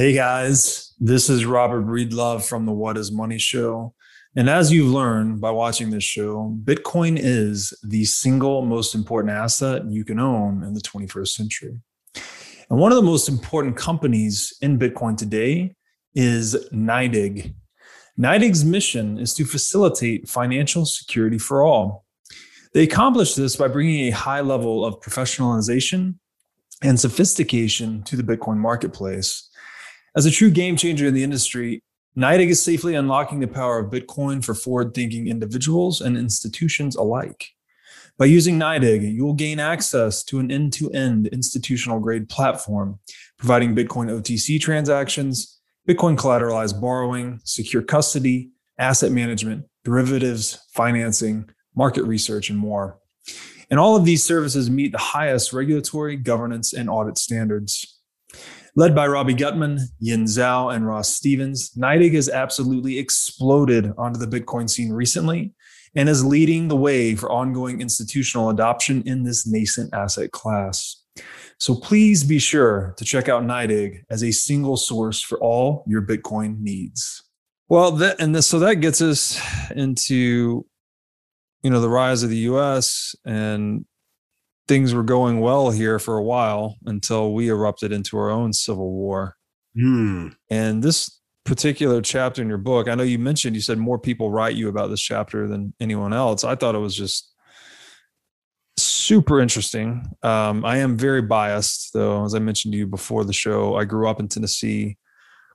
Hey guys, this is Robert Breedlove from the What is Money Show. And as you've learned by watching this show, Bitcoin is the single most important asset you can own in the 21st century. And one of the most important companies in Bitcoin today is NYDIG. NYDIG's mission is to facilitate financial security for all. They accomplish this by bringing a high level of professionalization and sophistication to the Bitcoin marketplace. As a true game changer in the industry, NYDIG is safely unlocking the power of Bitcoin for forward thinking individuals and institutions alike. By using NYDIG, you will gain access to an end to end institutional grade platform, providing Bitcoin OTC transactions, Bitcoin collateralized borrowing, secure custody, asset management, derivatives, financing, market research, and more. And all of these services meet the highest regulatory, governance, and audit standards. Led by Robbie Gutmann, Yin Zhao, and Ross Stevens, NYDIG has absolutely exploded onto the Bitcoin scene recently and is leading the way for ongoing institutional adoption in this nascent asset class. So please be sure to check out NYDIG as a single source for all your Bitcoin needs. Well, that, and this, so that gets us into you know the rise of the U.S. and things were going well here for a while until we erupted into our own civil war. Mm. And this particular chapter in your book, I know you mentioned you said more people write you about this chapter than anyone else. I thought it was just super interesting. Um, I am very biased, though, as I mentioned to you before the show. I grew up in Tennessee.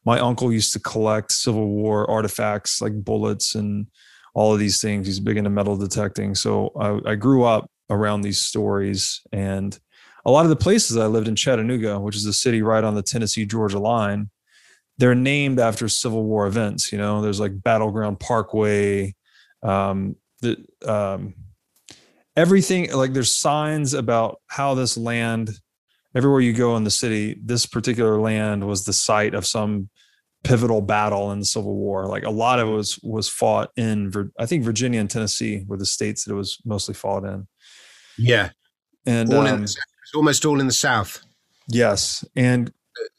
My uncle used to collect Civil War artifacts like bullets and all of these things. He's big into metal detecting. So I, I grew up around these stories. And a lot of the places I lived in Chattanooga, which is a city right on the Tennessee Georgia line, they're named after Civil War events. You know, there's like Battleground Parkway, um, the, um, everything like there's signs about how this land, everywhere you go in the city, this particular land was the site of some pivotal battle in the Civil War. Like a lot of it was was fought in I think Virginia and Tennessee were the states that it was mostly fought in. Yeah, and all um, it's almost all in the South. Yes, and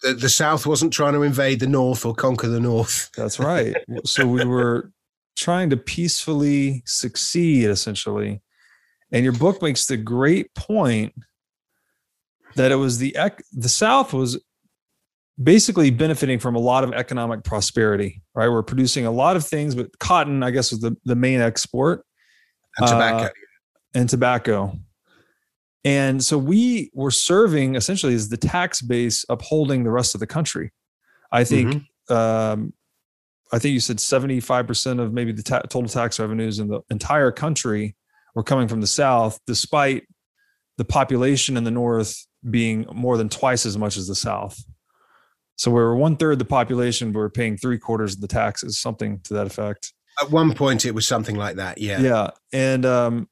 the, the South wasn't trying to invade the North or conquer the North. That's right. so we were trying to peacefully succeed, essentially. And your book makes the great point that it was the the South was basically benefiting from a lot of economic prosperity, right? We're producing a lot of things, but cotton, I guess, was the, the main export. And tobacco. Uh, and tobacco. And so we were serving essentially as the tax base upholding the rest of the country. I think, mm-hmm. um, I think you said 75% of maybe the ta- total tax revenues in the entire country were coming from the South, despite the population in the North being more than twice as much as the South. So we were one third the population, but we are paying three quarters of the taxes, something to that effect. At one point, it was something like that. Yeah. Yeah, and um,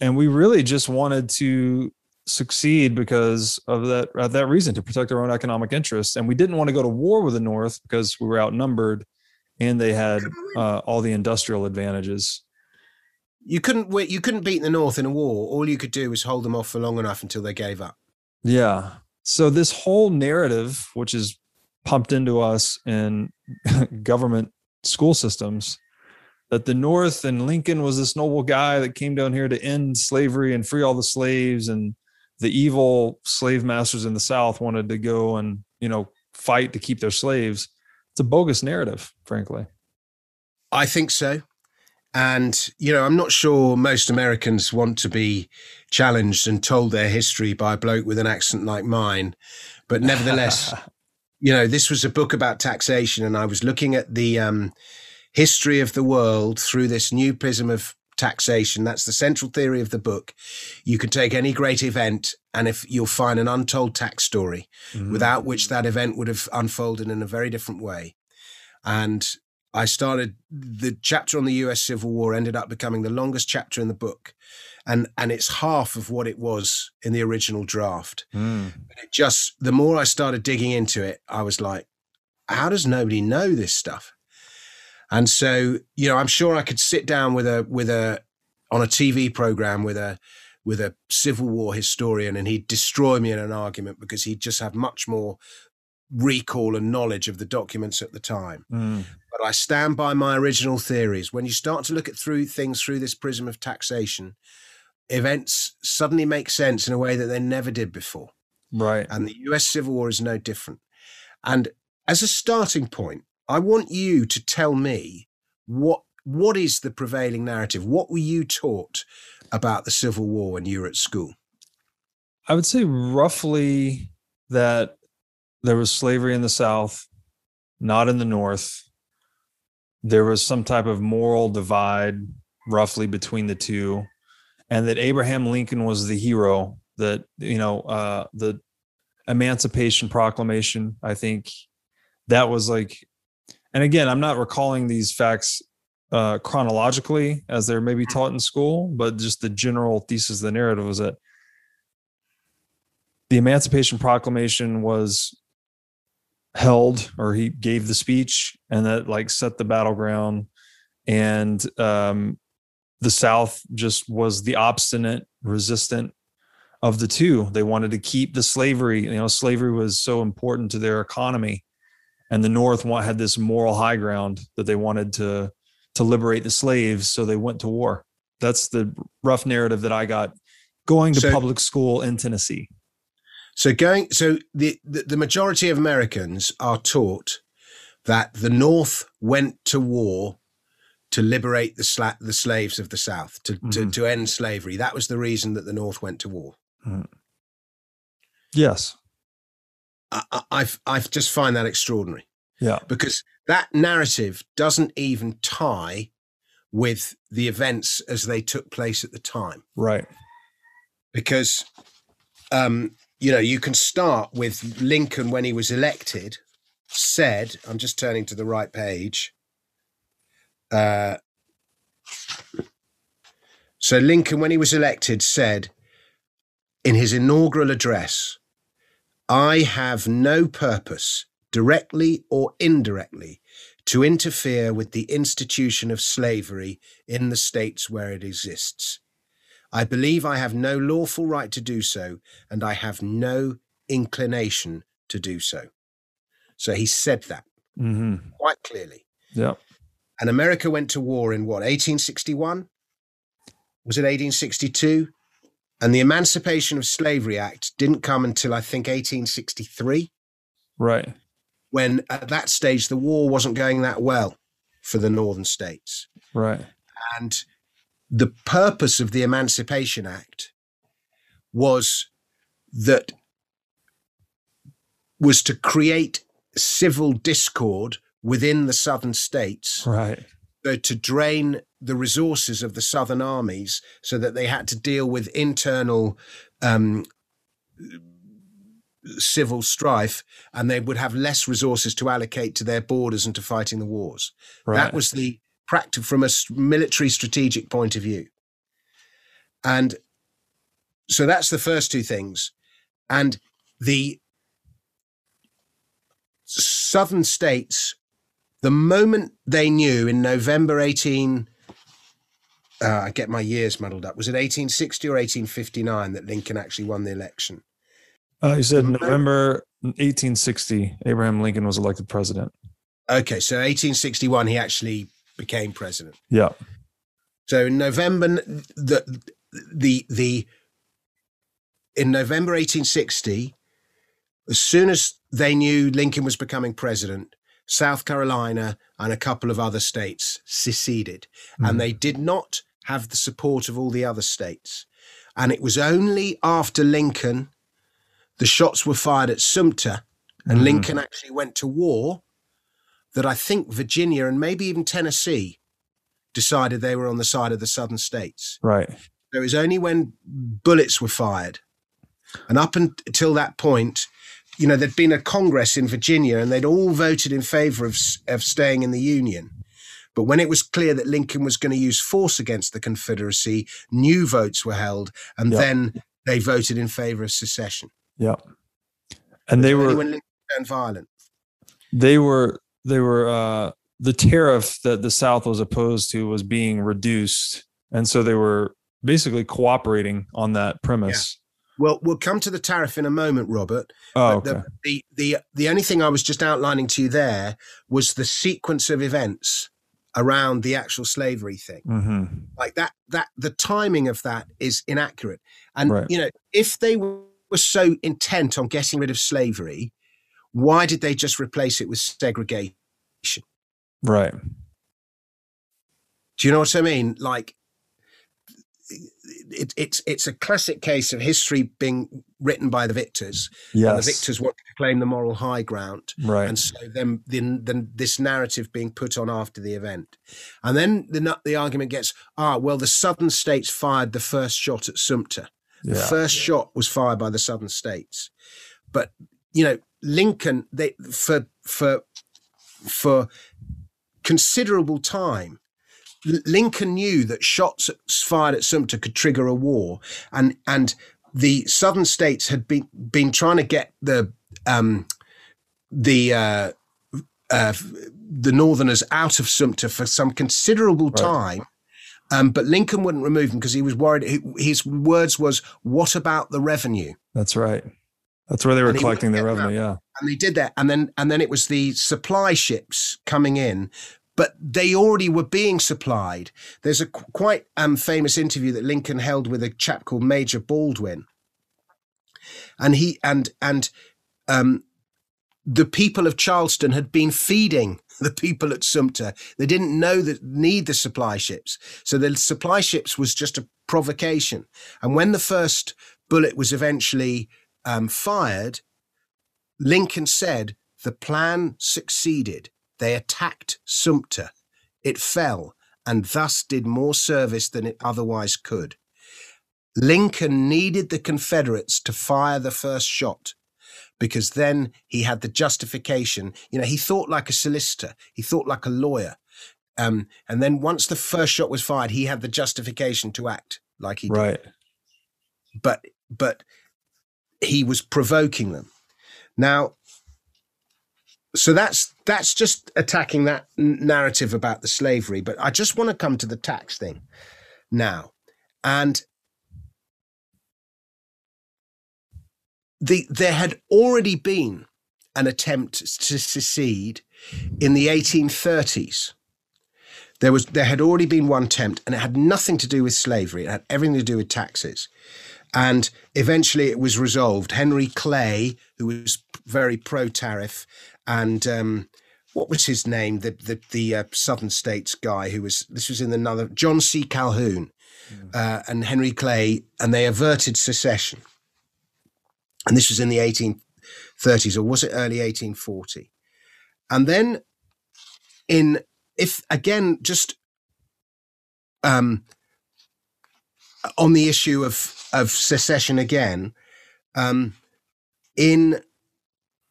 and we really just wanted to succeed because of that of that reason to protect our own economic interests, and we didn't want to go to war with the North because we were outnumbered, and they had uh, all the industrial advantages. You couldn't you couldn't beat the North in a war. All you could do was hold them off for long enough until they gave up. Yeah. So this whole narrative, which is pumped into us in government school systems that the North and Lincoln was this noble guy that came down here to end slavery and free all the slaves, and the evil slave masters in the South wanted to go and you know fight to keep their slaves. It's a bogus narrative, frankly. I think so. And, you know, I'm not sure most Americans want to be challenged and told their history by a bloke with an accent like mine. But nevertheless, you know, this was a book about taxation, and I was looking at the um, history of the world through this new prism of taxation. That's the central theory of the book. You can take any great event, and if you'll find an untold tax story, mm-hmm. without which that event would have unfolded in a very different way. And I started the chapter on the US Civil War ended up becoming the longest chapter in the book. And and it's half of what it was in the original draft. Mm. it just the more I started digging into it, I was like, how does nobody know this stuff? And so, you know, I'm sure I could sit down with a with a on a TV program with a with a Civil War historian and he'd destroy me in an argument because he'd just have much more recall and knowledge of the documents at the time. Mm. But I stand by my original theories. When you start to look at through things through this prism of taxation, events suddenly make sense in a way that they never did before. Right. And the US Civil War is no different. And as a starting point, I want you to tell me what what is the prevailing narrative? What were you taught about the Civil War when you were at school? I would say roughly that there was slavery in the South, not in the North. There was some type of moral divide roughly between the two, and that Abraham Lincoln was the hero. That you know, uh, the Emancipation Proclamation. I think that was like, and again, I'm not recalling these facts uh, chronologically as they're maybe taught in school, but just the general thesis of the narrative was that the Emancipation Proclamation was held, or he gave the speech, and that like set the battleground, and um, the South just was the obstinate, resistant of the two. They wanted to keep the slavery. You know, slavery was so important to their economy, and the North had this moral high ground that they wanted to to liberate the slaves. So they went to war. That's the rough narrative that I got going to So- public school in Tennessee. So going so the, the the majority of Americans are taught that the North went to war to liberate the sla- the slaves of the South to, to Mhm. to end slavery. That was the reason that the North went to war. Yes. I, I I've I just find that extraordinary Yeah. because that narrative doesn't even tie with the events as they took place at the time. Right. because um, you know you can start with Lincoln when he was elected said I'm just turning to the right page. Uh, so Lincoln when he was elected said in his inaugural address, "I have no purpose, directly or indirectly." To interfere with the institution of slavery in the states where it exists. I believe I have no lawful right to do so, and I have no inclination to do so. So he said that hmm quite clearly. Yeah. And America went to war in what, 1861? Was it 1862? And the Emancipation of Slavery Act didn't come until I think 1863, Right. when at that stage the war wasn't going that well for the northern states. Right. And the purpose of the Emancipation Act was that was to create civil discord within the southern states Right. so to drain the resources of the southern armies so that they had to deal with internal um, civil strife and they would have less resources to allocate to their borders and to fighting the wars Right. that was the practice from a military strategic point of view. And so that's the first two things. And the southern states, the moment they knew in November 18, uh, I get my years muddled up. Was it 1860 or 1859 that Lincoln actually won the election? Uh, you said Mhm. November 1860, Abraham Lincoln was elected president. Okay, so 1861, he actually became president. Yeah. So in November, the the the in November 1860, as soon as they knew Lincoln was becoming president, South Carolina and a couple of other states seceded, Mhm. and they did not have the support of all the other states. And it was only after Lincoln, the shots were fired at Sumter, and Mhm. Lincoln actually went to war, that I think Virginia and maybe even Tennessee decided they were on the side of the southern states. Right. It was only when bullets were fired. And up until that point, you know, there'd been a Congress in Virginia and they'd all voted in favor of, of staying in the Union. But when it was clear that Lincoln was going to use force against the Confederacy, new votes were held and Yeah. then they voted in favor of secession. Yeah. And they were when Lincoln turned violent. they were they were uh the tariff that the south was opposed to was being reduced and so they were basically cooperating on that premise Well, we'll come to the tariff in a moment, Robert. Oh, okay. the, the the the only thing I was just outlining to you there was the sequence of events around the actual slavery thing. hmm Like that that the timing of that is inaccurate. And Right. you know, if they were so intent on getting rid of slavery, why did they just replace it with segregation? Right. Do you know what I mean? Like it, it's it's a classic case of history being written by the victors, and the victors want to claim the moral high ground. Right. and so then, then then this narrative being put on after the event, and then the the argument gets ah well the southern states fired the first shot at Sumter. The yeah. first shot was fired by the southern states, but you know Lincoln they for for for considerable time. Lincoln knew that shots fired at Sumter could trigger a war, and and the southern states had been been trying to get the um, the uh, uh, the Northerners out of Sumter for some considerable Right. time. Um, but Lincoln wouldn't remove them because he was worried. he- His words was, "What about the revenue?" That's right. That's where they were And collecting their wouldn't revenue. Yeah. and they did that and then and then it was the supply ships coming in but they already were being supplied. There's a qu- quite um, famous interview that lincoln held with a chap called major baldwin. And he and and um, the people of charleston had been feeding the people at sumter. They didn't know that need the supply ships. So the supply ships was just a provocation. And when the first bullet was eventually um, fired Lincoln said the plan succeeded. They attacked Sumter. It fell and thus did more service than it otherwise could. Lincoln needed the Confederates to fire the first shot because then he had the justification. You know, he thought like a solicitor, he thought like a lawyer. Um, and then once the first shot was fired, he had the justification to act like he did Right. but but he was provoking them now so that's that's just attacking that narrative about the slavery but i just want to come to the tax thing now. And the there had already been an attempt to secede in the 1830s there was there had already been one attempt and it had nothing to do with slavery. It had everything to do with taxes. And eventually it was resolved. Henry Clay, who was very pro tariff, and um, what was his name? The the, the uh, Southern States guy who was this was in another John C. Calhoun uh, and Henry Clay, and they averted secession. And this was in the 1830s, or was it early 1840? And then, in if again, just um, on the issue of of secession again, um, in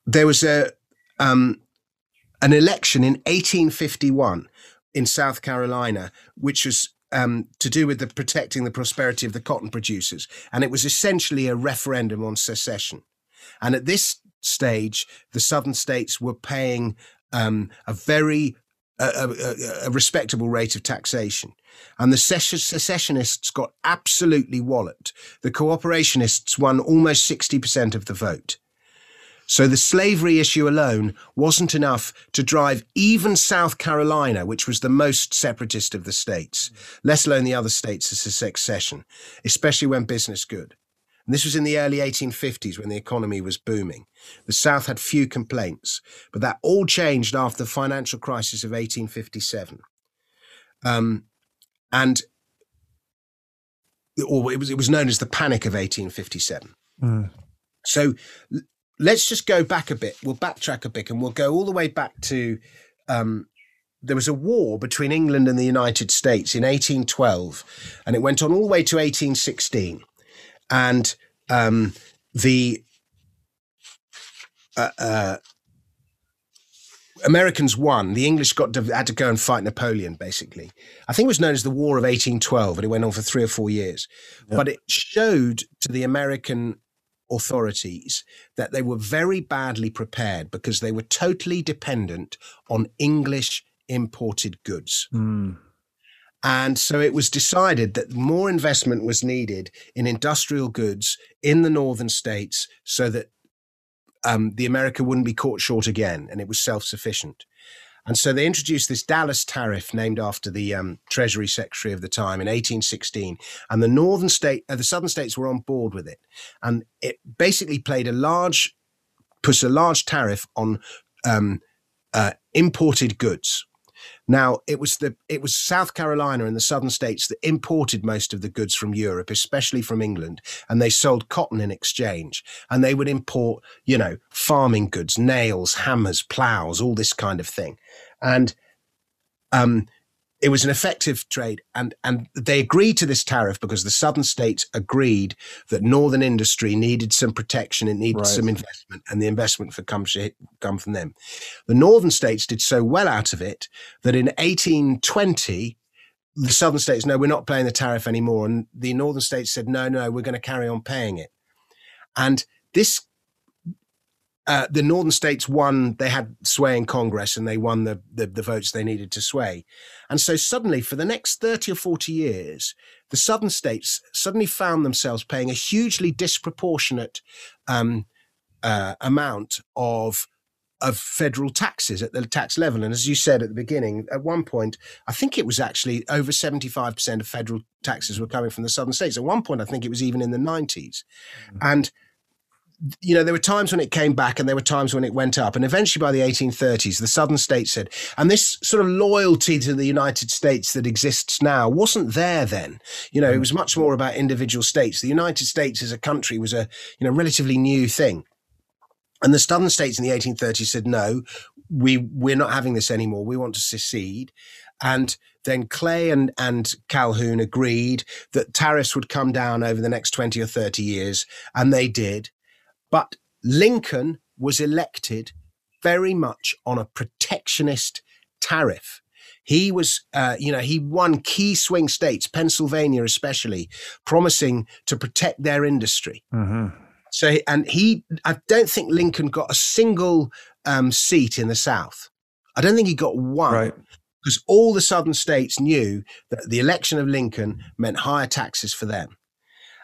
there was a um, an election in 1851 in South Carolina, which was um, to do with the protecting the prosperity of the cotton producers, and it was essentially a referendum on secession. And at this stage, the southern states were paying um, a very a, a, a respectable rate of taxation. And the secessionists got absolutely walloped. The cooperationists won almost 60% of the vote. So the slavery issue alone wasn't enough to drive even South Carolina, which was the most separatist of the states, let alone the other states, to secession, especially when business good. And this was in the early 1850s when the economy was booming. The South had few complaints, but that all changed after the financial crisis of 1857. Um, and or it was it was known as the Panic of 1857. Mm. So let's just go back a bit. We'll backtrack a bit, and we'll go all the way back to um, there was a war between England and the United States in 1812, and it went on all the way to 1816, and um, the uh, uh, Americans won. The English got to, had to go and fight Napoleon. Basically, I think it was known as the War of 1812, and it went on for three or four years. Yep. But it showed to the American authorities that they were very badly prepared because they were totally dependent on English imported goods. Mm. And so it was decided that more investment was needed in industrial goods in the northern states so that um, the America wouldn't be caught short again and it was self sufficient. And so they introduced this Dallas tariff named after the um, Treasury Secretary of the time in 1816. And the northern state, uh, the southern states were on board with it. And it basically played a large, puts a large tariff on um, uh, imported goods. Now it was the it was South Carolina and the southern states that imported most of the goods from Europe, especially from England, and they sold cotton in exchange. And they would import, you know, farming goods, nails, hammers, plows, all this kind of thing. And um, it was an effective trade and and they agreed to this tariff because the southern states agreed that northern industry needed some protection it needed right. some investment and the investment for come, come from them the northern states did so well out of it that in 1820 the southern states no we're not paying the tariff anymore and the northern states said no no we're going to carry on paying it and this uh, the northern states won, they had sway in Congress and they won the, the, the, votes they needed to sway. And so suddenly, for the next 30 or 40 years, the southern states suddenly found themselves paying a hugely disproportionate um, uh, amount of of federal taxes at the tax level. And as you said at the beginning, at one point, I think it was actually over 75% of federal taxes were coming from the southern states. At one point, I think it was even in the 90s. Mm-hmm. And you know, there were times when it came back and there were times when it went up. And eventually by the 1830s, the southern states said, and this sort of loyalty to the United States that exists now wasn't there then. You know, it mm. was much more about individual states. The United States as a country was a, you know, relatively new thing. And the southern states in the 1830s said, no, we, we're not having this anymore. We want to secede. And then Clay and, and Calhoun agreed that tariffs would come down over the next 20 or 30 years. And they did. But Lincoln was elected very much on a protectionist tariff. He was, uh, you know, he won key swing states, Pennsylvania especially, promising to protect their industry. Mm-hmm. So, and he, I don't think Lincoln got a single um, seat in the South. I don't think he got one. Right. Because all the southern states knew that the election of Lincoln meant higher taxes for them.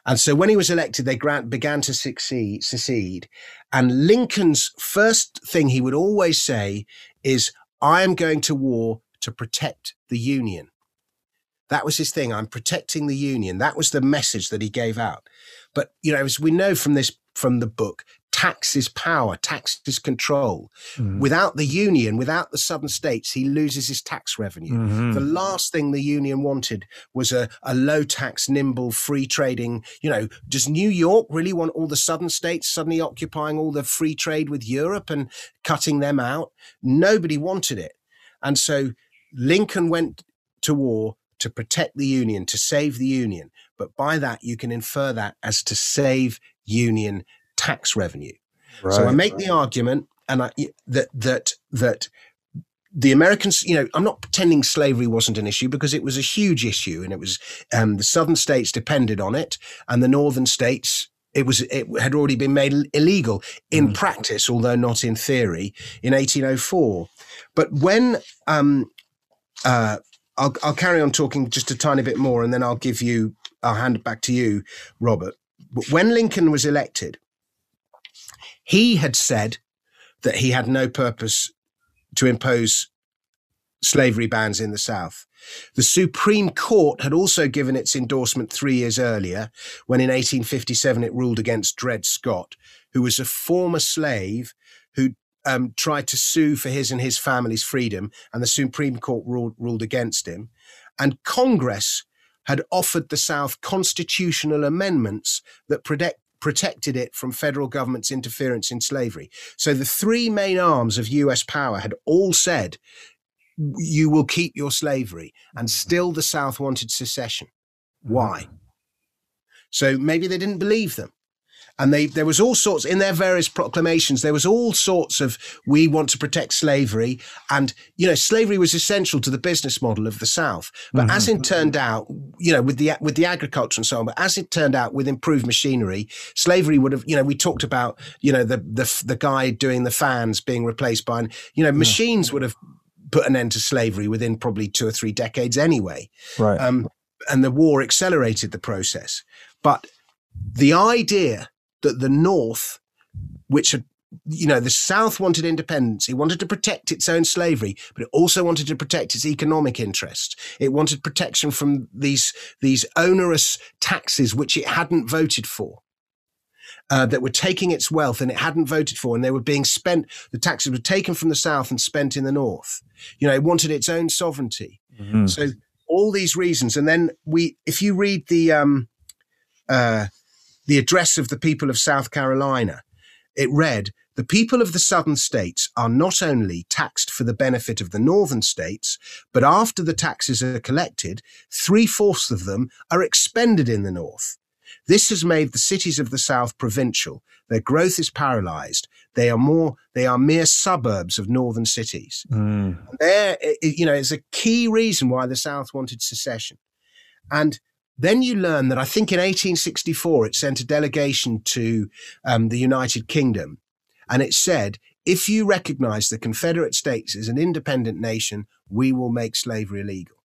And so when he was elected, they grant, began to succeed, secede. And Lincoln's first thing he would always say is, I am going to war to protect the Union. That was his thing. I'm protecting the Union. That was the message that he gave out. But, you know, as we know from this, from the book, tax is power, tax is control. Mm-hmm. Without the union, without the southern states, he loses his tax revenue. Mm-hmm. The last thing the union wanted was a, a low tax, nimble, free trading. You know, does New York really want all the southern states suddenly occupying all the free trade with Europe and cutting them out? Nobody wanted it. And so Lincoln went to war to protect the union, to save the union. But by that, you can infer that as to save union tax revenue. Right, so I make right. the argument, and I, that that that the Americans, you know, I'm not pretending slavery wasn't an issue because it was a huge issue, and it was um, the southern states depended on it, and the northern states. It was it had already been made illegal in mm. practice, although not in theory, in 1804. But when um, uh, I'll, I'll carry on talking just a tiny bit more, and then I'll give you I'll hand it back to you, Robert. When Lincoln was elected, he had said that he had no purpose to impose slavery bans in the South. The Supreme Court had also given its endorsement three years earlier, when in 1857 it ruled against Dred Scott, who was a former slave who um, tried to sue for his and his family's freedom, and the Supreme Court ruled, ruled against him. And Congress had offered the South constitutional amendments that protect, protected it from federal government's interference in slavery. So the three main arms of US power had all said, you will keep your slavery. And still the South wanted secession. Why? So maybe they didn't believe them and they there was all sorts in their various proclamations there was all sorts of we want to protect slavery and you know slavery was essential to the business model of the south but mm-hmm. as it turned out you know with the with the agriculture and so on but as it turned out with improved machinery slavery would have you know we talked about you know the the the guy doing the fans being replaced by you know machines would have put an end to slavery within probably two or three decades anyway. Right. Um, and the war accelerated the process. But the idea that the North, which had you know, the South wanted independence. It wanted to protect its own slavery, but it also wanted to protect its economic interests. It wanted protection from these, these onerous taxes which it hadn't voted for. Uh, that were taking its wealth and it hadn't voted for, and they were being spent. The taxes were taken from the south and spent in the north. You know, it wanted its own sovereignty. Mm-hmm. So all these reasons, and then we, if you read the um, uh, the address of the people of South Carolina, it read, the people of the southern states are not only taxed for the benefit of the northern states, but after the taxes are collected, three fourths of them are expended in the north. This has made the cities of the South provincial. Their growth is paralyzed. They are more, they are mere suburbs of northern cities. Mm. There, you know, is a key reason why the South wanted secession. And then you learn that I think in 1864 it sent a delegation to um, the United Kingdom, and it said, "If you recognise the Confederate States as an independent nation, we will make slavery illegal."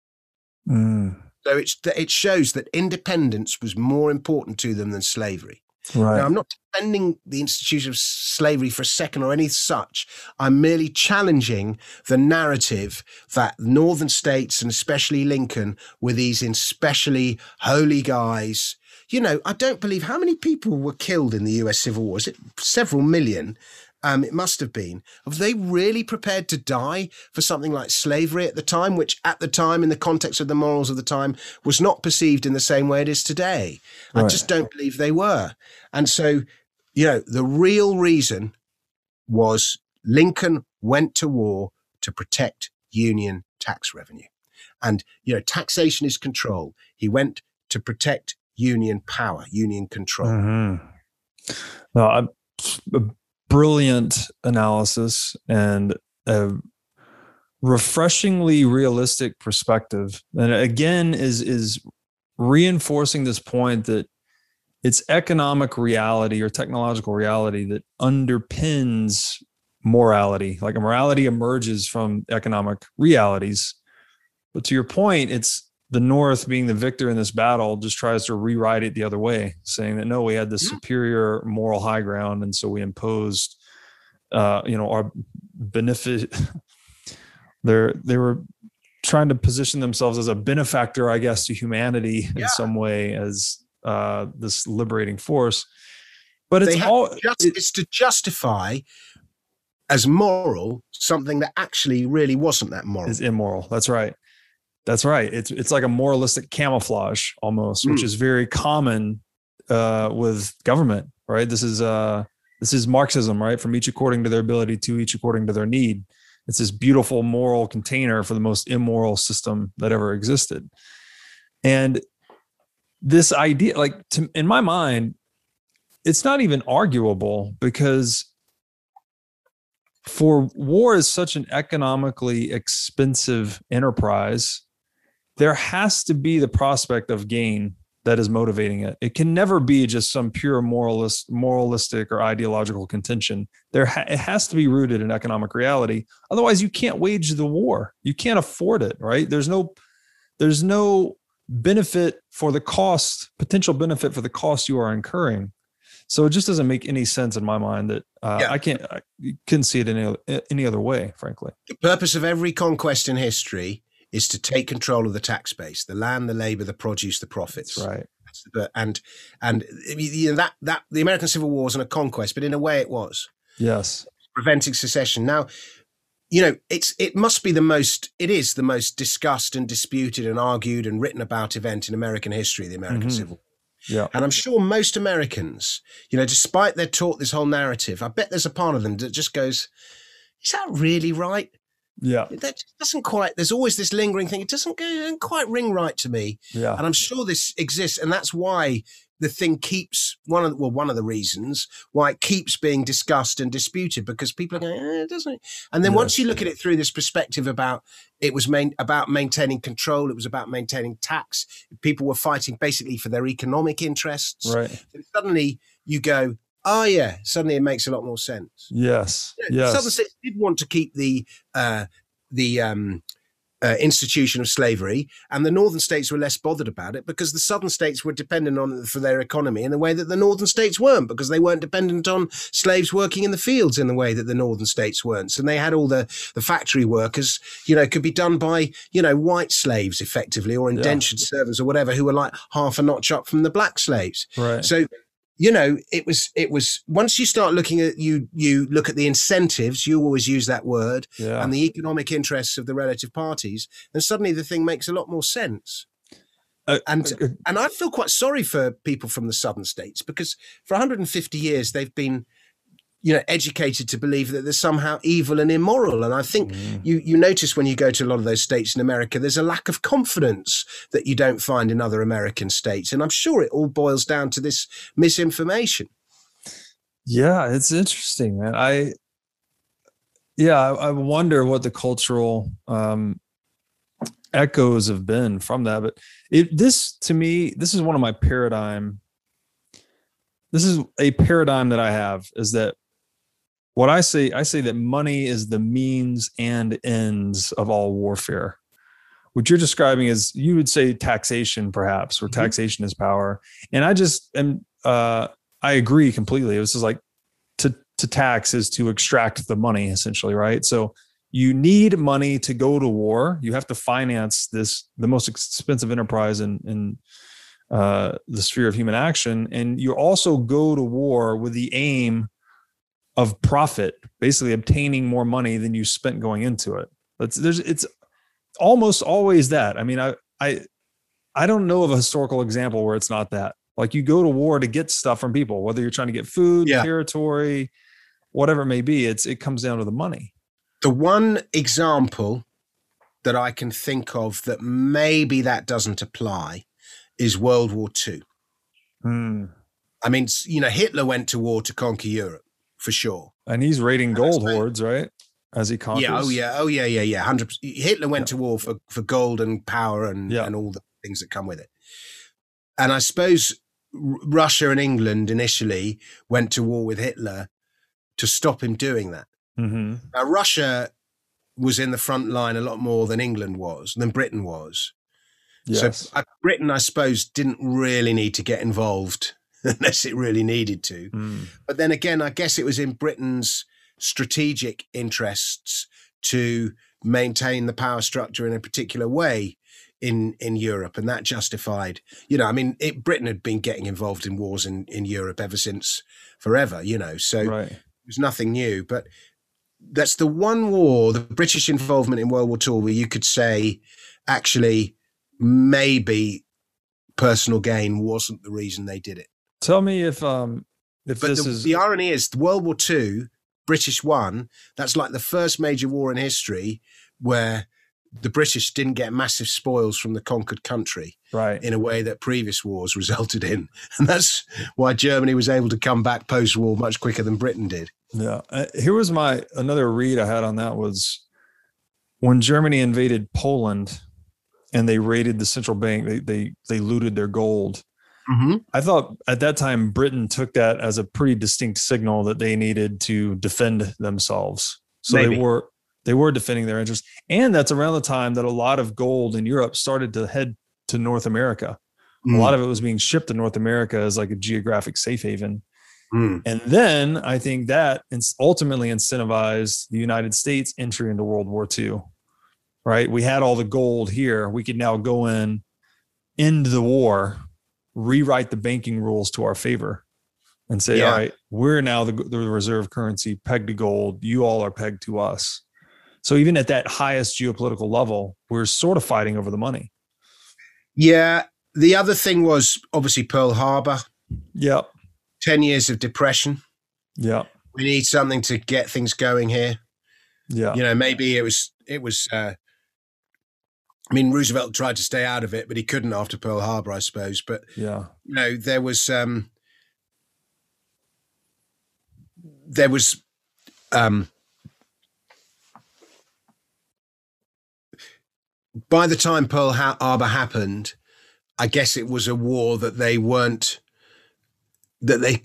Mm. So it shows that independence was more important to them than slavery. Right. Now, I'm not defending the institution of slavery for a second or any such. I'm merely challenging the narrative that northern states and especially Lincoln were these especially holy guys. You know, I don't believe how many people were killed in the US Civil War. Is it several million? Um, it must have been. Are they really prepared to die for something like slavery at the time, which at the time, in the context of the morals of the time, was not perceived in the same way it is today? Right. I just don't believe they were. And so, you know, the real reason was Lincoln went to war to protect Union tax revenue. And, you know, taxation is control. He went to protect Union power, Union control. Mm-hmm. No, I'm brilliant analysis and a refreshingly realistic perspective. And again is is reinforcing this point that it's economic reality or technological reality that underpins morality. Like a morality emerges from economic realities. But to your point it's the North, being the victor in this battle, just tries to rewrite it the other way, saying that no, we had the superior moral high ground, and so we imposed, uh, you know, our benefit. They're they were trying to position themselves as a benefactor, I guess, to humanity yeah. in some way as uh, this liberating force. But it's all just, it, it's to justify as moral something that actually really wasn't that moral. Is immoral. That's right. That's right. It's it's like a moralistic camouflage almost, mm. which is very common uh, with government, right? This is uh, this is Marxism, right? From each according to their ability to each according to their need. It's this beautiful moral container for the most immoral system that ever existed. And this idea, like to, in my mind, it's not even arguable because for war is such an economically expensive enterprise there has to be the prospect of gain that is motivating it. It can never be just some pure moralist, moralistic or ideological contention. There, ha- it has to be rooted in economic reality. Otherwise, you can't wage the war. You can't afford it. Right? There's no, there's no benefit for the cost, potential benefit for the cost you are incurring. So it just doesn't make any sense in my mind that uh, yeah. I can't, I couldn't see it any any other way. Frankly, the purpose of every conquest in history is to take control of the tax base, the land, the labor, the produce, the profits. That's right. And and you know, that that the American Civil War wasn't a conquest, but in a way it was. Yes. Preventing secession. Now, you know, it's it must be the most it is the most discussed and disputed and argued and written about event in American history, the American mm-hmm. Civil War. Yeah. And I'm sure most Americans, you know, despite they're taught this whole narrative, I bet there's a part of them that just goes, is that really right? Yeah. That doesn't quite, there's always this lingering thing. It doesn't go, doesn't quite ring right to me. Yeah. And I'm sure this exists. And that's why the thing keeps one of the, well, one of the reasons why it keeps being discussed and disputed because people are going, eh, it doesn't. And then yes. once you look at it through this perspective about it was main, about maintaining control, it was about maintaining tax. People were fighting basically for their economic interests. Right. And suddenly you go, oh yeah, suddenly it makes a lot more sense. Yes, yes. Southern states did want to keep the uh, the um, uh, institution of slavery, and the northern states were less bothered about it because the southern states were dependent on it for their economy in the way that the northern states weren't, because they weren't dependent on slaves working in the fields in the way that the northern states weren't. And they had all the the factory workers, you know, could be done by you know white slaves effectively or indentured yeah. servants or whatever who were like half a notch up from the black slaves. Right. So you know, it was it was once you start looking at you you look at the incentives, you always use that word, yeah. and the economic interests of the relative parties, then suddenly the thing makes a lot more sense. Uh, and uh, and I feel quite sorry for people from the southern states because for 150 years they've been you know educated to believe that there's somehow evil and immoral. And i think mm. you you notice when you go to a lot of those states in america there's a lack of confidence that you don't find in other american states. And i'm sure it all boils down to this misinformation. Yeah it's interesting man. I yeah i, I wonder what the cultural um echoes have been from that. But it this to me this is one of my paradigm this is a paradigm that I have is that what I say, I say that money is the means and ends of all warfare. What you're describing is you would say taxation, perhaps, or mm-hmm. taxation is power. And I just am, uh, I agree completely. It was just like to to tax is to extract the money, essentially, right? So you need money to go to war. You have to finance this, the most expensive enterprise in in uh, the sphere of human action, and you also go to war with the aim of profit, basically obtaining more money than you spent going into it. It's there's it's almost always that. I mean, I I I don't know of a historical example where it's not that. Like you go to war to get stuff from people, whether you're trying to get food, yeah. territory, whatever it may be. It's it comes down to the money. The one example that I can think of that maybe that doesn't apply is World War II. Hmm. I mean, you know, Hitler went to war to conquer Europe for sure. And he's raiding gold hoards, right? As he conquers. Yeah. Oh yeah. Oh yeah. Yeah. Yeah. Hundred. Hitler went yeah. to war for for gold and power and yeah. and all the things that come with it. And I suppose Russia and England initially went to war with Hitler to stop him doing that. Mm-hmm. Now Russia was in the front line a lot more than England was, than Britain was. Yes. So Britain, I suppose, didn't really need to get involved unless it really needed to. Mm. But then again, I guess it was in Britain's strategic interests to maintain the power structure in a particular way in in Europe, and that justified. You know, I mean, it, Britain had been getting involved in wars in in Europe ever since forever. You know, so right. it was nothing new. But that's the one war, the British involvement in World War II, where you could say, actually, maybe personal gain wasn't the reason they did it. Tell me if um if but this the, is the irony is World War II, British won. That's like the first major war in history where the British didn't get massive spoils from the conquered country, right? In a way that previous wars resulted in, and that's why Germany was able to come back post-war much quicker than Britain did. Yeah, uh, here was my another read I had on that was when Germany invaded Poland and they raided the central bank. They they they looted their gold. Mm-hmm. I thought at that time Britain took that as a pretty distinct signal that they needed to defend themselves. So Maybe. they were they were defending their interests, and that's around the time that a lot of gold in Europe started to head to North America. Mm. A lot of it was being shipped to North America as like a geographic safe haven. Mm. And then I think that ultimately incentivized the United States entry into World War II. Right? We had all the gold here. We could now go in, end the war, rewrite the banking rules to our favor and say, yeah. all right, we're now the, the reserve currency pegged to gold. You all are pegged to us. So even at that highest geopolitical level, we're sort of fighting over the money. Yeah. The other thing was obviously Pearl Harbor. Yep. 10 years of depression. Yeah. We need something to get things going here. Yeah. You know, maybe it was, it was, uh, I mean, Roosevelt tried to stay out of it, but he couldn't after Pearl Harbor, I suppose. But yeah, you know, there was um, there was um, by the time Pearl Harbor happened, I guess it was a war that they weren't that they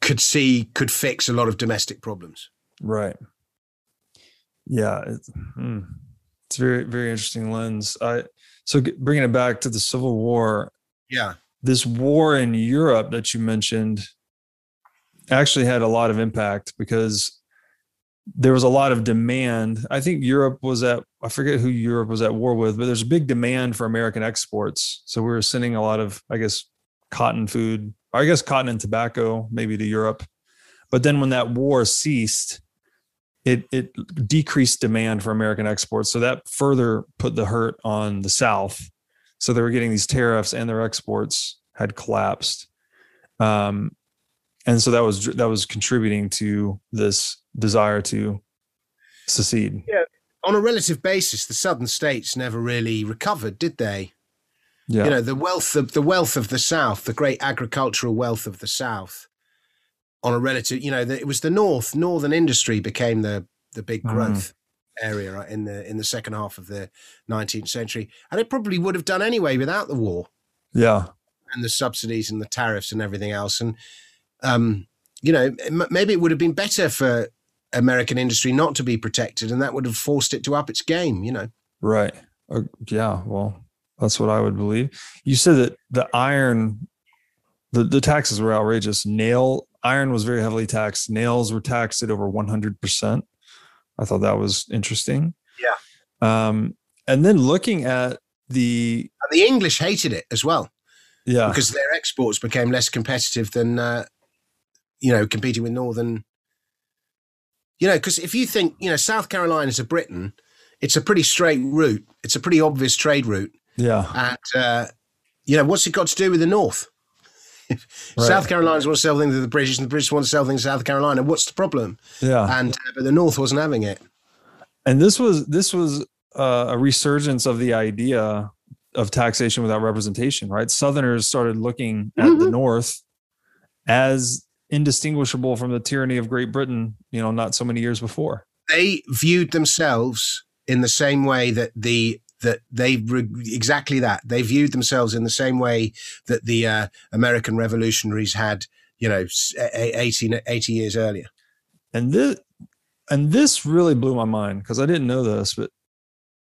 could see could fix a lot of domestic problems. Right. Yeah. Hmm It's very very interesting lens. I so bringing it back to the Civil War. Yeah. This war in Europe that you mentioned actually had a lot of impact because there was a lot of demand. I think Europe was at, I forget who Europe was at war with, but there's a big demand for American exports. So we were sending a lot of, I guess, cotton food, or I guess cotton and tobacco, maybe to Europe. But then when that war ceased, it, it decreased demand for American exports. So that further put the hurt on the South. So they were getting these tariffs and their exports had collapsed. Um, and so that was that was contributing to this desire to secede. Yeah, on a relative basis, the southern states never really recovered, did they? Yeah. You know, the wealth of the wealth of the South, the great agricultural wealth of the South, on a relative, you know, the, it was the North, northern industry became the the big mm-hmm. growth mm. area in the in the second half of the 19th century, and it probably would have done anyway without the war. Yeah, and the subsidies and the tariffs and everything else, and um, you know, maybe it would have been better for American industry not to be protected, and that would have forced it to up its game. You know, right? Uh, yeah. Well, that's what I would believe. You said that the iron, the the taxes were outrageous. Nail iron was very heavily taxed. Nails were taxed at over one hundred percent. I thought that was interesting. Yeah. Um, and then looking at the and the English hated it as well. Yeah, because their exports became less competitive than uh, you know, competing with Northern. You know, because if you think, you know, South Carolina to Britain, it's a pretty straight route. It's a pretty obvious trade route. Yeah. And, uh, you know, what's it got to do with the North? right. South Carolinians want to sell things to the British and the British want to sell things to South Carolina. What's the problem? Yeah. And, uh, but the North wasn't having it. And this was, this was uh, a resurgence of the idea of taxation without representation, right? Southerners started looking at mm-hmm. the North as indistinguishable from the tyranny of Great Britain, you know, not so many years before. They viewed themselves in the same way that the that they exactly that they viewed themselves in the same way that the uh, American revolutionaries had, you know, 18, 80 years earlier. And this and this really blew my mind because I didn't know this, but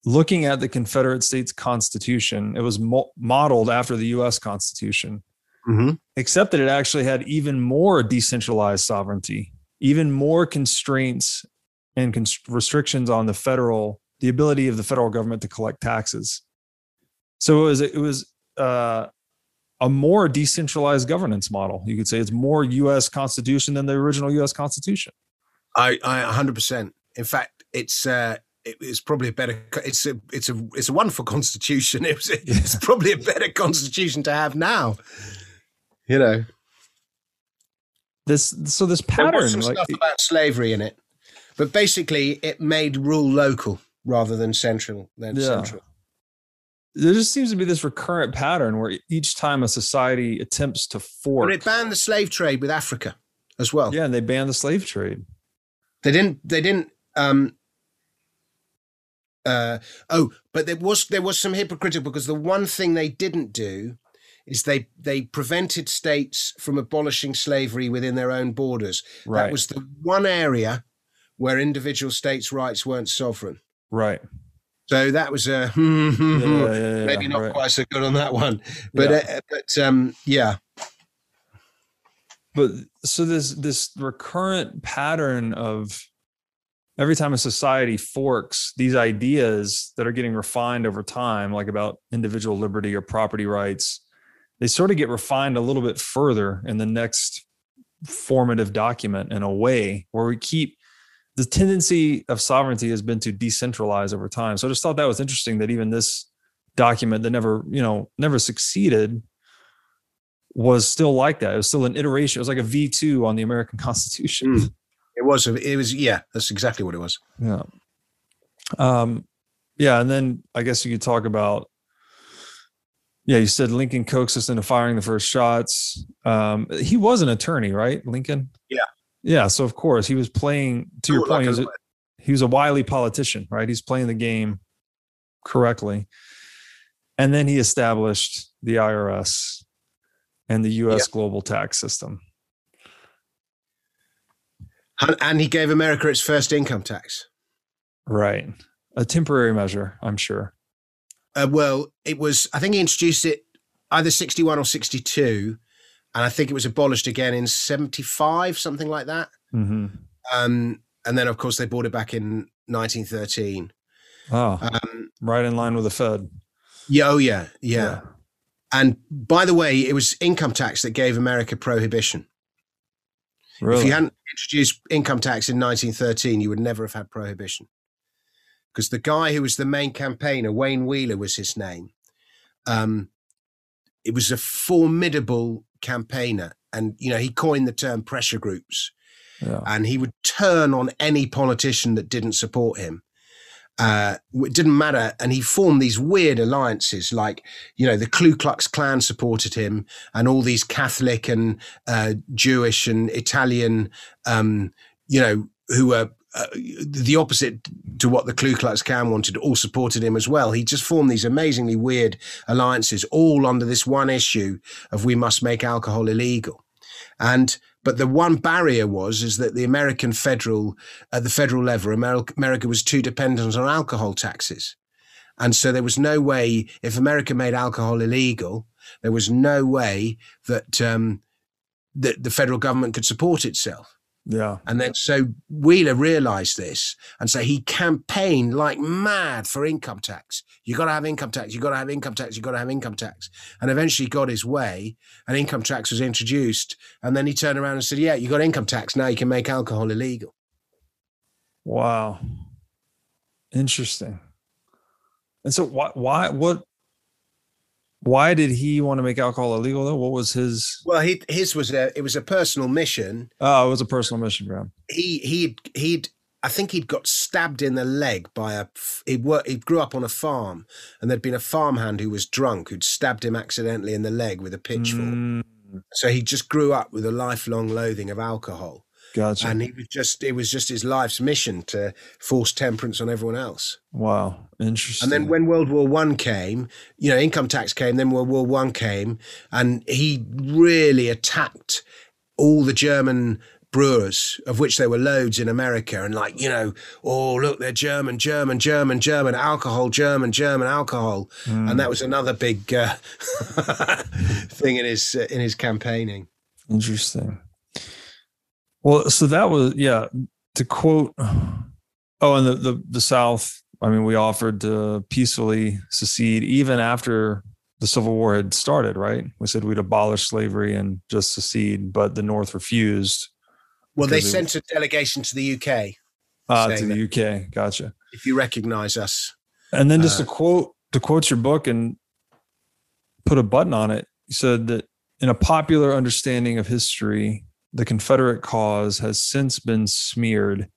looking at the Confederate States Constitution, it was mo- modeled after the U.S. Constitution mm-hmm. except that it actually had even more decentralized sovereignty, even more constraints and const- restrictions on the federal, the ability of the federal government to collect taxes. So it was it was uh, a more decentralized governance model. You could say it's more U.S. Constitution than the original U.S. Constitution. I, I 100%. In fact, it's uh, it's probably a better it's a it's a it's a wonderful constitution it was, it's probably a better constitution to have now you know this so this pattern like, stuff about slavery in it but basically it made rule local rather than central than yeah. central there just seems to be this recurrent pattern where each time a society attempts to force but it banned the slave trade with africa as well yeah and they banned the slave trade they didn't they didn't um uh oh but there was there was some hypocritical because the one thing they didn't do is they they prevented states from abolishing slavery within their own borders. Right. That was the one area where individual states' rights weren't sovereign. Right. So that was a yeah, yeah, yeah, maybe not right. quite so good on that one, but uh, but um, yeah. But so this this recurrent pattern of every time a society forks these ideas that are getting refined over time, like about individual liberty or property rights, they sort of get refined a little bit further in the next formative document in a way where we keep the tendency of sovereignty has been to decentralize over time. So I just thought that was interesting that even this document that never, you know, never succeeded was still like that. It was still an iteration. It was like a V2 on the American Constitution. Mm. It was, it was, yeah, that's exactly what it was. Yeah. Um, yeah. And then I guess you could talk about yeah, you said Lincoln coaxed us into firing the first shots. Um, he was an attorney, right? Lincoln. Yeah. Yeah. So of course he was playing. To your point, he was, a, he was a wily politician, right? He's playing the game correctly, and then he established the IRS and the U.S. Yeah. global tax system. And he gave America its first income tax. Right. a temporary measure, I'm sure. Uh, well, it was. I think he introduced it either 61 or 62, and I think it was abolished again in 75, something like that. Mm-hmm. Um, and then, of course, they brought it back in 1913. Oh, Um, right in line with the Fed. yeah, oh yeah, yeah. And by the way, it was income tax that gave America prohibition. Really? If you hadn't introduced income tax in 1913, you would never have had prohibition. Because the guy who was the main campaigner, Wayne Wheeler was his name, um, it was a formidable campaigner. And, you know, he coined the term pressure groups yeah. and he would turn on any politician that didn't support him. Uh, it didn't matter. And he formed these weird alliances, like, you know, the Ku Klux Klan supported him, and all these Catholic and uh, Jewish and Italian, um, you know, who were uh, the opposite to what the Ku Klux Klan wanted, all supported him as well. He just formed these amazingly weird alliances, all under this one issue of we must make alcohol illegal. And but the one barrier was is that the American federal at the federal level, America, America was too dependent on alcohol taxes, and so there was no way if America made alcohol illegal, there was no way that um, that the federal government could support itself. Yeah. And then so Wheeler realized this. And so he campaigned like mad for income tax. You got to have income tax. You got to have income tax. You got to have income tax. And eventually got his way and income tax was introduced. And then he turned around and said, yeah, you got income tax. Now you can make alcohol illegal. Wow. Interesting. And so why why what why did he want to make alcohol illegal though? What was his Well, he, his was a, it was a personal mission. Oh, it was a personal mission for him. He, he'd, he'd, I think he'd got stabbed in the leg by a. He worked. He grew up on a farm, and there'd been a farmhand who was drunk who'd stabbed him accidentally in the leg with a pitchfork. Mm, So he just grew up with a lifelong loathing of alcohol, gotcha. and he was just. It was just his life's mission to force temperance on everyone else. wow. Interesting. And then when World War One came, you know, income tax came. Then World War One came, and he really attacked all the German brewers, of which there were loads in America, and like you know, oh look, they're German, German, German, German alcohol, German, German alcohol, Mm, and that was another big uh, thing in his uh, in his campaigning. interesting. Well, so that was yeah, to quote Oh, and the the, the South, I mean, we offered to peacefully secede even after the Civil War had started, right? We said we'd abolish slavery and just secede, but the North refused. Well, they sent a delegation to the UK. Uh, to the UK. Gotcha. If you recognise us, And then just Uh, to quote to quote your book and put a button on it, you said that in a popular understanding of history, the Confederate cause has since been smeared,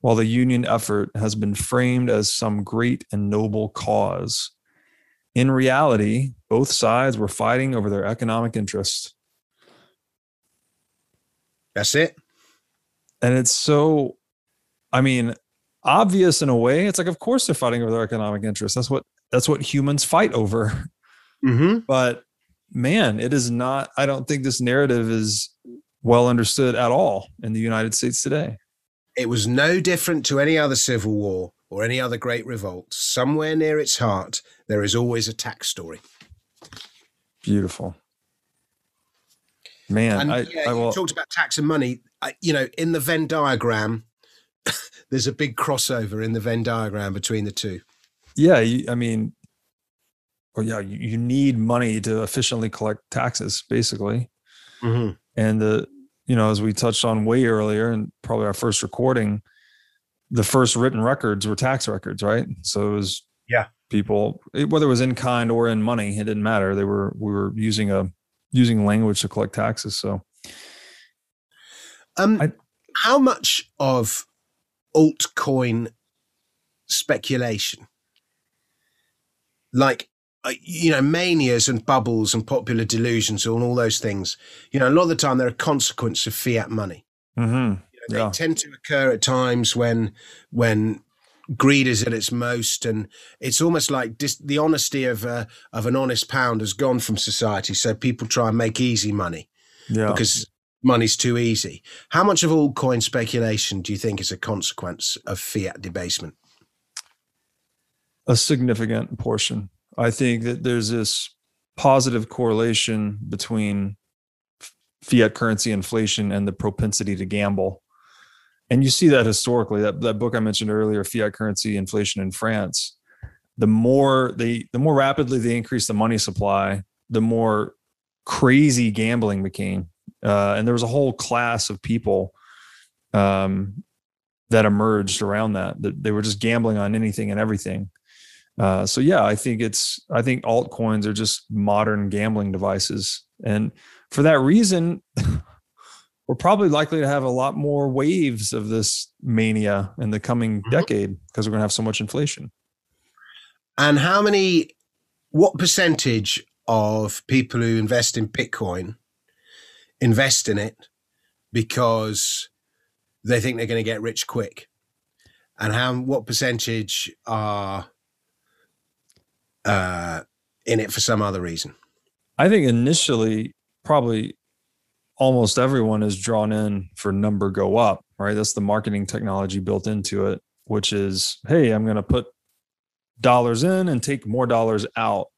while the Union effort has been framed as some great and noble cause. In reality, both sides were fighting over their economic interests. that's it. And it's so, I mean, obvious in a way. It's like, of course they're fighting over their economic interests. That's what that's what humans fight over. Mm-hmm. but man it is not i don't think this narrative is well understood at all in the united states today It was no different to any other civil war or any other great revolt. Somewhere near its heart, there is always a tax story. beautiful man And i, yeah, I will talked about tax and money. I, you know, in the Venn diagram, there's a big crossover in the Venn diagram between the two. yeah you, i mean or yeah you, you need money to efficiently collect taxes basically Mm-hmm. And the you know as we touched on way earlier and probably our first recording the first written records were tax records right? So it was Yeah. people whether it was in kind or in money it didn't matter. They were we were using a using language to collect taxes so. Um, I- how much of altcoin speculation, like you know, manias and bubbles and popular delusions and all those things, you know, a lot of the time they're a consequence of fiat money. mhm, They Yeah. tend to occur at times when when greed is at its most, and it's almost like dis- the honesty of uh, of an honest pound has gone from society. So people try and make easy money yeah because money's too easy. How much of altcoin speculation do you think is a consequence of fiat debasement? A significant portion. I think that there's this positive correlation between fiat currency inflation and the propensity to gamble. And you see that historically. That that book I mentioned earlier, Fiat Currency Inflation in France, the more they the more rapidly they increase the money supply, the more crazy gambling became. Uh, and there was a whole class of people um, that emerged around that. That they were just gambling on anything and everything. Uh, so yeah, I think it's I think altcoins are just modern gambling devices, and for that reason, we're probably likely to have a lot more waves of this mania in the coming mm-hmm. decade because we're going to have so much inflation. And how many, what percentage of people who invest in Bitcoin invest in it because they think they're going to get rich quick? And how, what percentage are uh, in it for some other reason? I think initially, probably almost everyone is drawn in for number go up, right? That's the marketing technology built into it, which is, hey, I'm going to put dollars in and take more dollars out.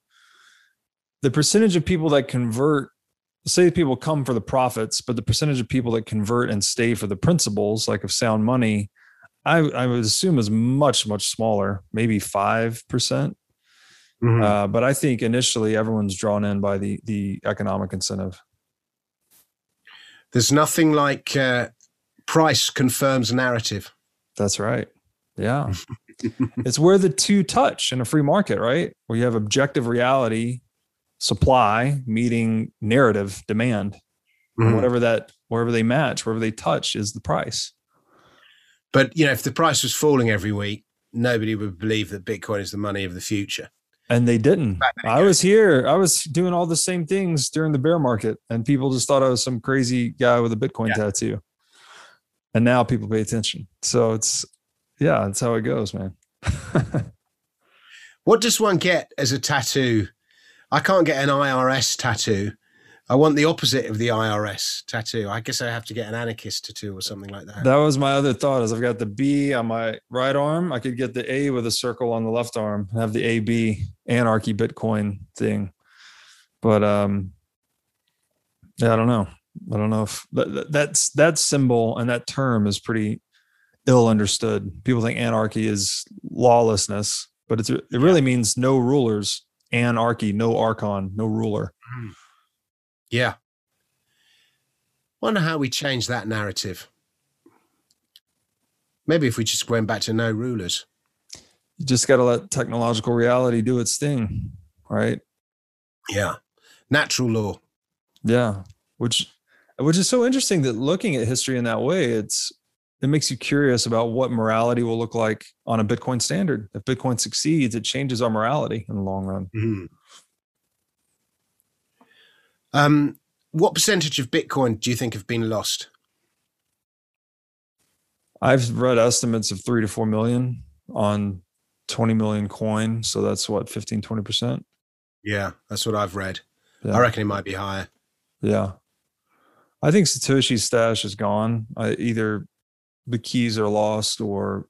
The percentage of people that convert, say people come for the profits, but the percentage of people that convert and stay for the principles, like of sound money, I, I would assume is much, much smaller, maybe 5%. Mm-hmm. Uh, but I think initially everyone's drawn in by the the economic incentive. There's nothing like uh, price confirms narrative. That's right. Yeah. it's where the two touch in a free market, right? Where you have objective reality, supply meeting narrative demand. Mm-hmm. Whatever that, wherever they match, wherever they touch is the price. But you know, if the price was falling every week, nobody would believe that Bitcoin is the money of the future. And they didn't. I was here. I was doing all the same things during the bear market, and people just thought I was some crazy guy with a Bitcoin yeah. tattoo. And now people pay attention. So it's yeah, that's how it goes, man. what does one get as a tattoo? I can't get an IRS tattoo. I want the opposite of the IRS tattoo. I guess I have to get an anarchist tattoo or something like that. That was my other thought. Is I've got the B on my right arm. I could get the A with a circle on the left arm. Have the AB anarchy Bitcoin thing. But um, yeah, I don't know. I don't know if that, that's that symbol and that term is pretty ill understood. People think anarchy is lawlessness, but it's it really means no rulers. Anarchy, no archon, no ruler. Mm. Yeah. Wonder how we change that narrative. Maybe if we just went back to no rulers. You just got to let technological reality do its thing, right? Yeah. Natural law. Yeah. Which which is so interesting that looking at history in that way, it's it makes you curious about what morality will look like on a Bitcoin standard. If Bitcoin succeeds, it changes our morality in the long run. Mm-hmm. Um, what percentage of Bitcoin do you think have been lost? I've read estimates of three to four million on 20 million coin. So that's what, 15, 20%? Yeah, that's what I've read. Yeah. I reckon it might be higher. Yeah. I think Satoshi's stash is gone. I, either the keys are lost or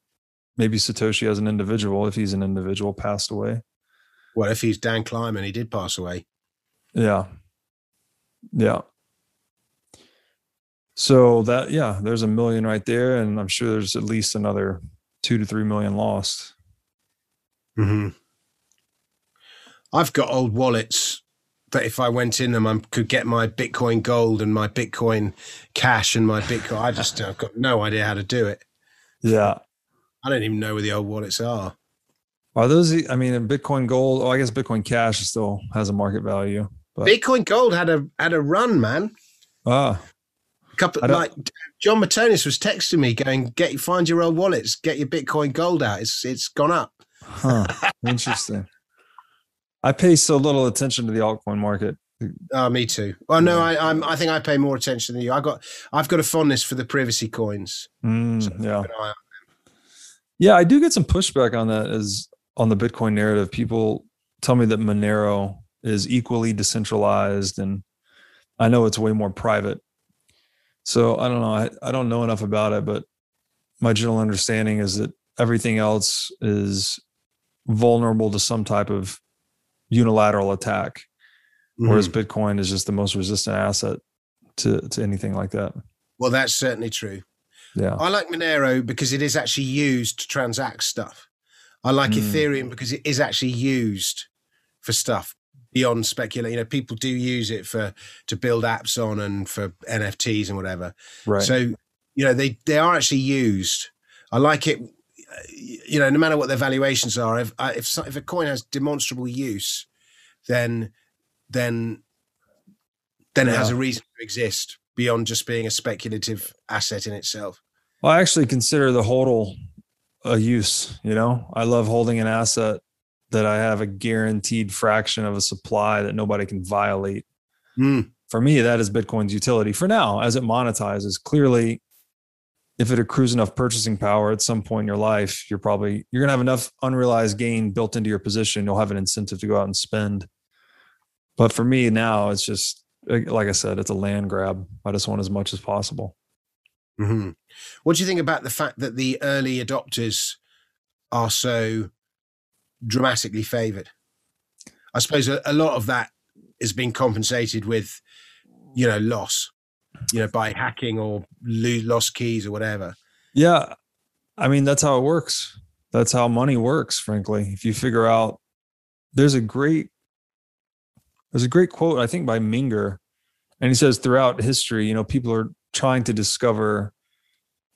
maybe Satoshi as an individual, if he's an individual, passed away. Well, if he's Dave Kleiman? He did pass away. Yeah. Yeah. So that yeah, there's a million right there, and I'm sure there's at least another two to three million lost. Hmm. I've got old wallets that if I went in them, I could get my Bitcoin gold and my Bitcoin cash and my Bitcoin. I just I've got no idea how to do it. Yeah. I don't even know where the old wallets are. Are those? I mean, Bitcoin Gold. Oh, I guess Bitcoin Cash still has a market value. But. Bitcoin Gold had a had a run, man. Ah, a couple like Jon Matonis was texting me, going, "Get find your old wallets, get your Bitcoin Gold out. It's it's gone up." Huh. Interesting. I pay so little attention to the altcoin market. Oh, me too. Well, no, I, I'm. I think I pay more attention than you. I got. I've got a fondness for the privacy coins. Mm, so yeah. Yeah, I do get some pushback on that as on the Bitcoin narrative. People tell me that Monero is equally decentralized, and I know it's way more private. So I don't know. I, I don't know enough about it, but my general understanding is that everything else is vulnerable to some type of unilateral attack. Mhm. Whereas Bitcoin is just the most resistant asset to, to anything like that. well, that's certainly true. Yeah. I like Monero because it is actually used to transact stuff. I like Mm. Ethereum because it is actually used for stuff beyond speculation. You know, people do use it for to build apps on and for NFTs and whatever. Right. So, you know, they they are actually used. I like it. Uh, You know, no matter what their valuations are, if if if a coin has demonstrable use, then then then it has a reason to exist beyond just being a speculative asset in itself. Well, I actually consider the hodl a use. You know, I love holding an asset that I have a guaranteed fraction of a supply that nobody can violate. Mm. For me, that is Bitcoin's utility for now as it monetizes. Clearly, if it accrues enough purchasing power at some point in your life, you're probably you're gonna have enough unrealized gain built into your position. You'll have an incentive to go out and spend. But for me now, it's just like I said, it's a land grab. I just want as much as possible. hmm What do you think about the fact that the early adopters are so dramatically favored? I suppose a, a lot of that is being compensated with, you know, loss, you know, by hacking or lose lost keys or whatever. Yeah. I mean, that's how it works. That's how money works, frankly. If you figure out there's a great there's a great quote, I think by Menger, and he says throughout history, you know, people are trying to discover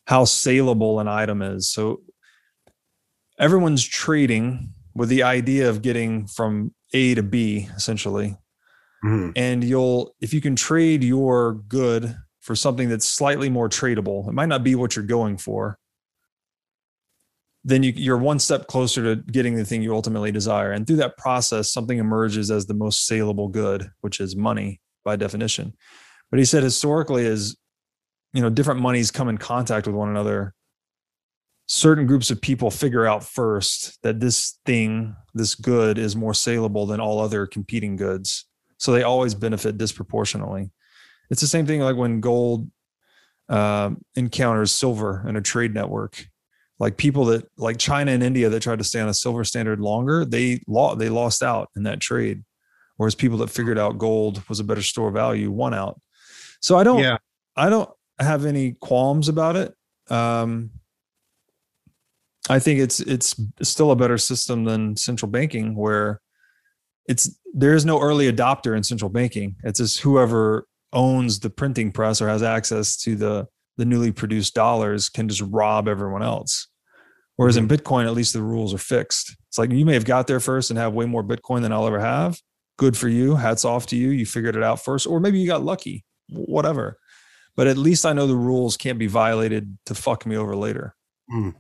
how saleable an item is. So everyone's trading with the idea of getting from A to B, essentially Mm-hmm. and you'll if you can trade your good for something that's slightly more tradable it might not be what you're going for then you, you're one step closer to getting the thing you ultimately desire. And through that process something emerges as the most saleable good which is money by definition. But he said historically as you know different monies come in contact with one another certain groups of people figure out first that this thing this good is more saleable than all other competing goods so they always benefit disproportionately. It's the same thing like when gold um, encounters silver in a trade network. Like people that like China and India that tried to stay on a silver standard longer, they lost they lost out in that trade. Whereas people that figured out gold was a better store value won out. So I don't Yeah. I don't have any qualms about it. Um, I think it's it's still a better system than central banking where it's there is no early adopter in central banking. It's just whoever owns the printing press or has access to the the newly produced dollars can just rob everyone else. Whereas in mm-hmm. Bitcoin, at least the rules are fixed. It's like you may have got there first and have way more Bitcoin than I'll ever have. Good for you. Hats off to you. You figured it out first, or maybe you got lucky. Whatever. But at least I know the rules can't be violated to fuck me over later. Hmm.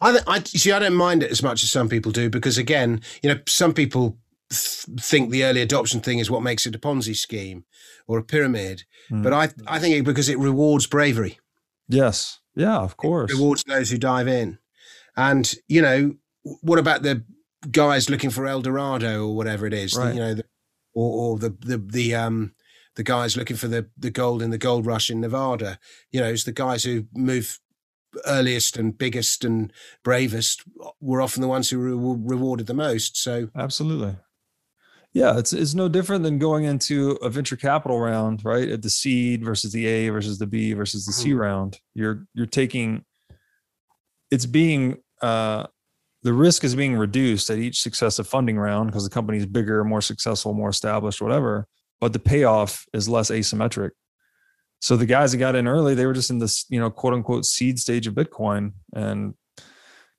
I, I see. I don't mind it as much as some people do because, again, you know, some people think the early adoption thing is what makes it a Ponzi scheme or a pyramid. Mm. But I, I think it, because it rewards bravery, Yes. Yeah, of course. rewards those who dive in. And you know, what about the guys looking for El Dorado or whatever it is? Right. you know, the, or, or the the the um the guys looking for the the gold in the gold rush in Nevada. You know, it's the guys who move earliest and biggest and bravest were often the ones who were rewarded the most. So Absolutely. Yeah, it's it's no different than going into a venture capital round, right? At the seed versus the A versus the B versus the C round. You're you're taking it's being uh the risk is being reduced at each successive funding round because the company's bigger, more successful, more established, whatever. But the payoff is less asymmetric. So the guys that got in early, they were just in this, you know, quote unquote seed stage of Bitcoin. And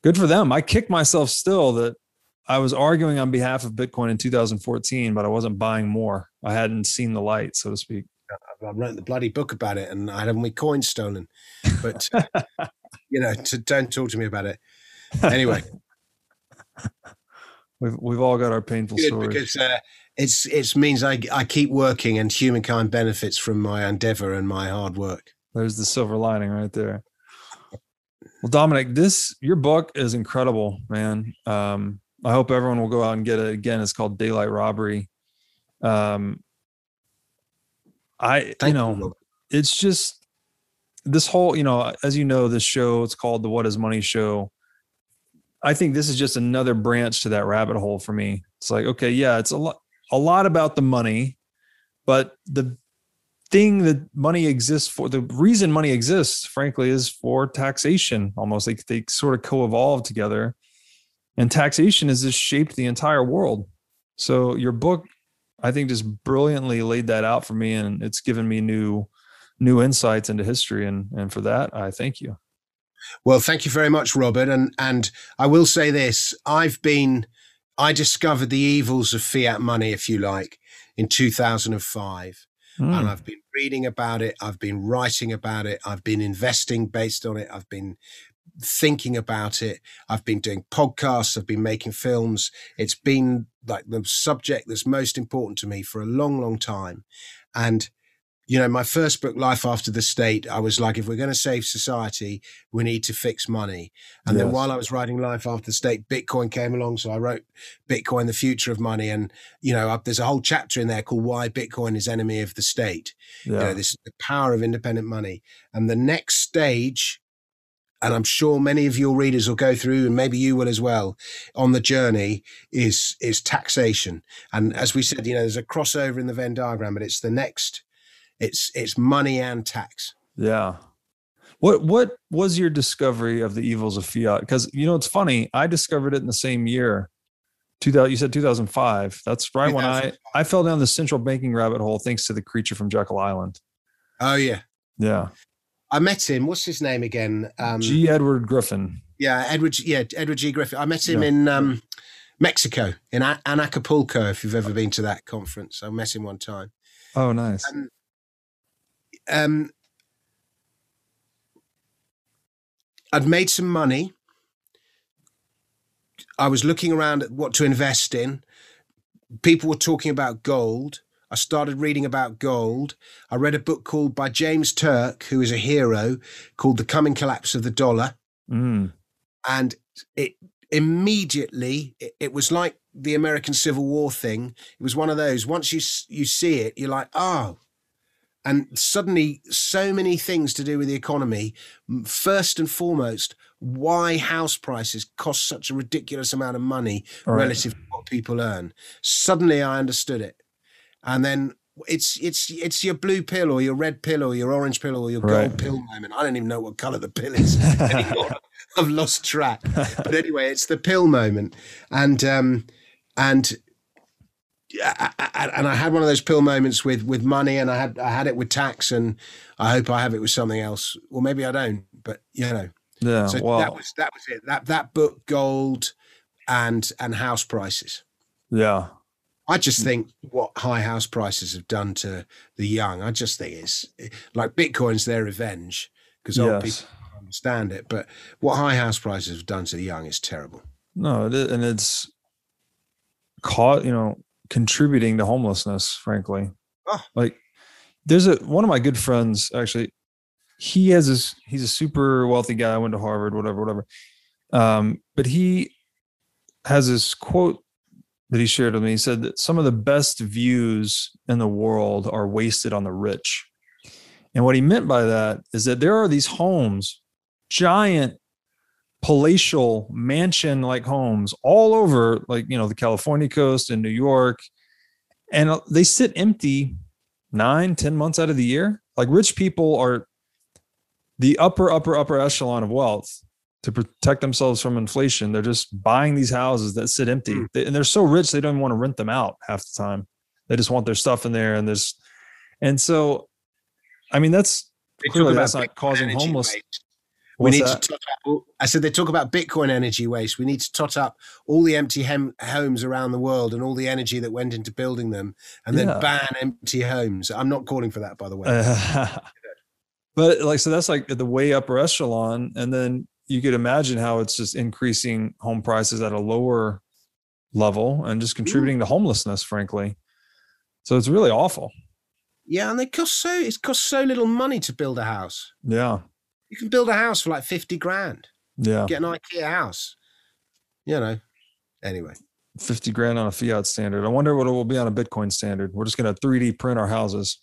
good for them. I kick myself still that I was arguing on behalf of Bitcoin in 2014, but I wasn't buying more. I hadn't seen the light, so to speak. I wrote the bloody book about it, and I had my coins stolen. But you know, to, don't talk to me about it. Anyway, We've we've all got our painful good stories. because uh, it's it means I I keep working, and humankind benefits from my endeavor and my hard work. There's the silver lining right there. Well, Dominic, this your book is incredible, man. Um, I hope everyone will go out and get it. Again, it's called Daylight Robbery. Um, I Thank you know Robert. it's just this whole you know as you know this show it's called the what is money show I think this is just another branch to that rabbit hole for me. It's like, okay, yeah, it's a lot a lot about the money, but the thing that money exists for, the reason money exists, frankly, is for taxation. Almost like they sort of co-evolve together. And taxation has just shaped the entire world. So your book, I think, just brilliantly laid that out for me, and it's given me new new insights into history. And and for that, I thank you. Well, thank you very much, Robert. And and I will say this: I've been, I discovered the evils of fiat money, if you like, in 2005, mm. and I've been reading about it. I've been writing about it. I've been investing based on it. I've been thinking about it. I've been doing podcasts. I've been making films. It's been like the subject that's most important to me for a long, long time, and you know, my first book, Life After the State, I was like, if we're going to save society, we need to fix money. And yes. then while I was writing Life After the State, Bitcoin came along. So I wrote Bitcoin, the future of money. And, you know, there's a whole chapter in there called Why Bitcoin is Enemy of the State. Yeah. You know, this is the power of independent money. And the next stage, and I'm sure many of your readers will go through, and maybe you will as well, on the journey is is taxation. And as we said, you know, there's a crossover in the Venn diagram, but it's the next it's it's money and tax. Yeah. What what was your discovery of the evils of fiat? Because you know it's funny, I discovered it in the same year. 2000, you said 2005. That's right when I I fell down the central banking rabbit hole thanks to the creature from Jekyll Island. Oh yeah. Yeah. I met him. What's his name again? Um, G. Edward Griffin. Yeah, Edward. Yeah, Edward G. Griffin. I met him yeah. in um, Mexico, in a- Acapulco. If you've ever been to that conference, I met him one time. Oh, nice. And um, I'd made some money. I was looking around at what to invest in. People were talking about gold. I started reading about gold. I read a book called by James Turk, who is a hero, called The Coming Collapse of the Dollar. Mm. And it immediately, it, it, was like the American Civil War thing. It was one of those. Once you you see it, you're like, oh, and suddenly so many things to do with the economy. First and foremost, why house prices cost such a ridiculous amount of money right. relative to what people earn. Suddenly I understood it. And then it's it's it's your blue pill or your red pill or your orange pill or your right. gold pill moment. I don't even know what color the pill is anymore. I've lost track. But anyway, it's the pill moment. And um and I, and I had one of those pill moments with with money, and I had I had it with tax, and I hope I have it with something else, or maybe I don't. But you know, yeah. So well, that was that was it. That that book, gold, and and house prices. Yeah, I just think what high house prices have done to the young. I just think it's like Bitcoin's their revenge because old yes. people understand it. But what high house prices have done to the young is terrible. No, and it's caught. You know, contributing to homelessness, frankly. Oh. Like there's a one of my good friends actually, he has this, he's a super wealthy guy, went to Harvard, whatever, whatever. Um, but he has this quote that he shared with me. He said that some of the best views in the world are wasted on the rich. And what he meant by that is that there are these homes, giant palatial mansion like homes all over like you know the california coast and new york and uh, they sit empty nine ten months out of the year like rich people are the upper upper upper echelon of wealth to protect themselves from inflation they're just buying these houses that sit empty mm. they, and they're so rich they don't even want to rent them out half the time they just want their stuff in there and there's and so i mean that's clearly that's not causing homeless we need that? to tot up. I said they talk about Bitcoin energy waste. We need to tot up all the empty hem- homes around the world and all the energy that went into building them, and then ban empty homes. I'm not calling for that, by the way. Uh, but like, so that's like the way upper echelon, and then you could imagine how it's just increasing home prices at a lower level and just contributing to homelessness, frankly. So it's really awful. Yeah, and they cost so it costs so little money to build a house. Yeah. You can build a house for like 50 grand. Yeah. Get an IKEA house. You know. Anyway. 50 grand on a fiat standard. I wonder what it will be on a Bitcoin standard. We're just going to 3D print our houses.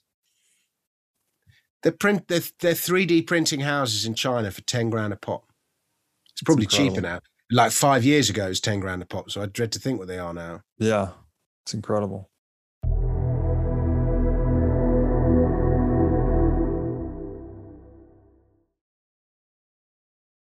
They print they're, they're 3D printing houses in China for 10 grand a pop. It's probably cheaper now. like five years ago, it was ten grand a pop. So I dread to think what they are now. Yeah, it's incredible.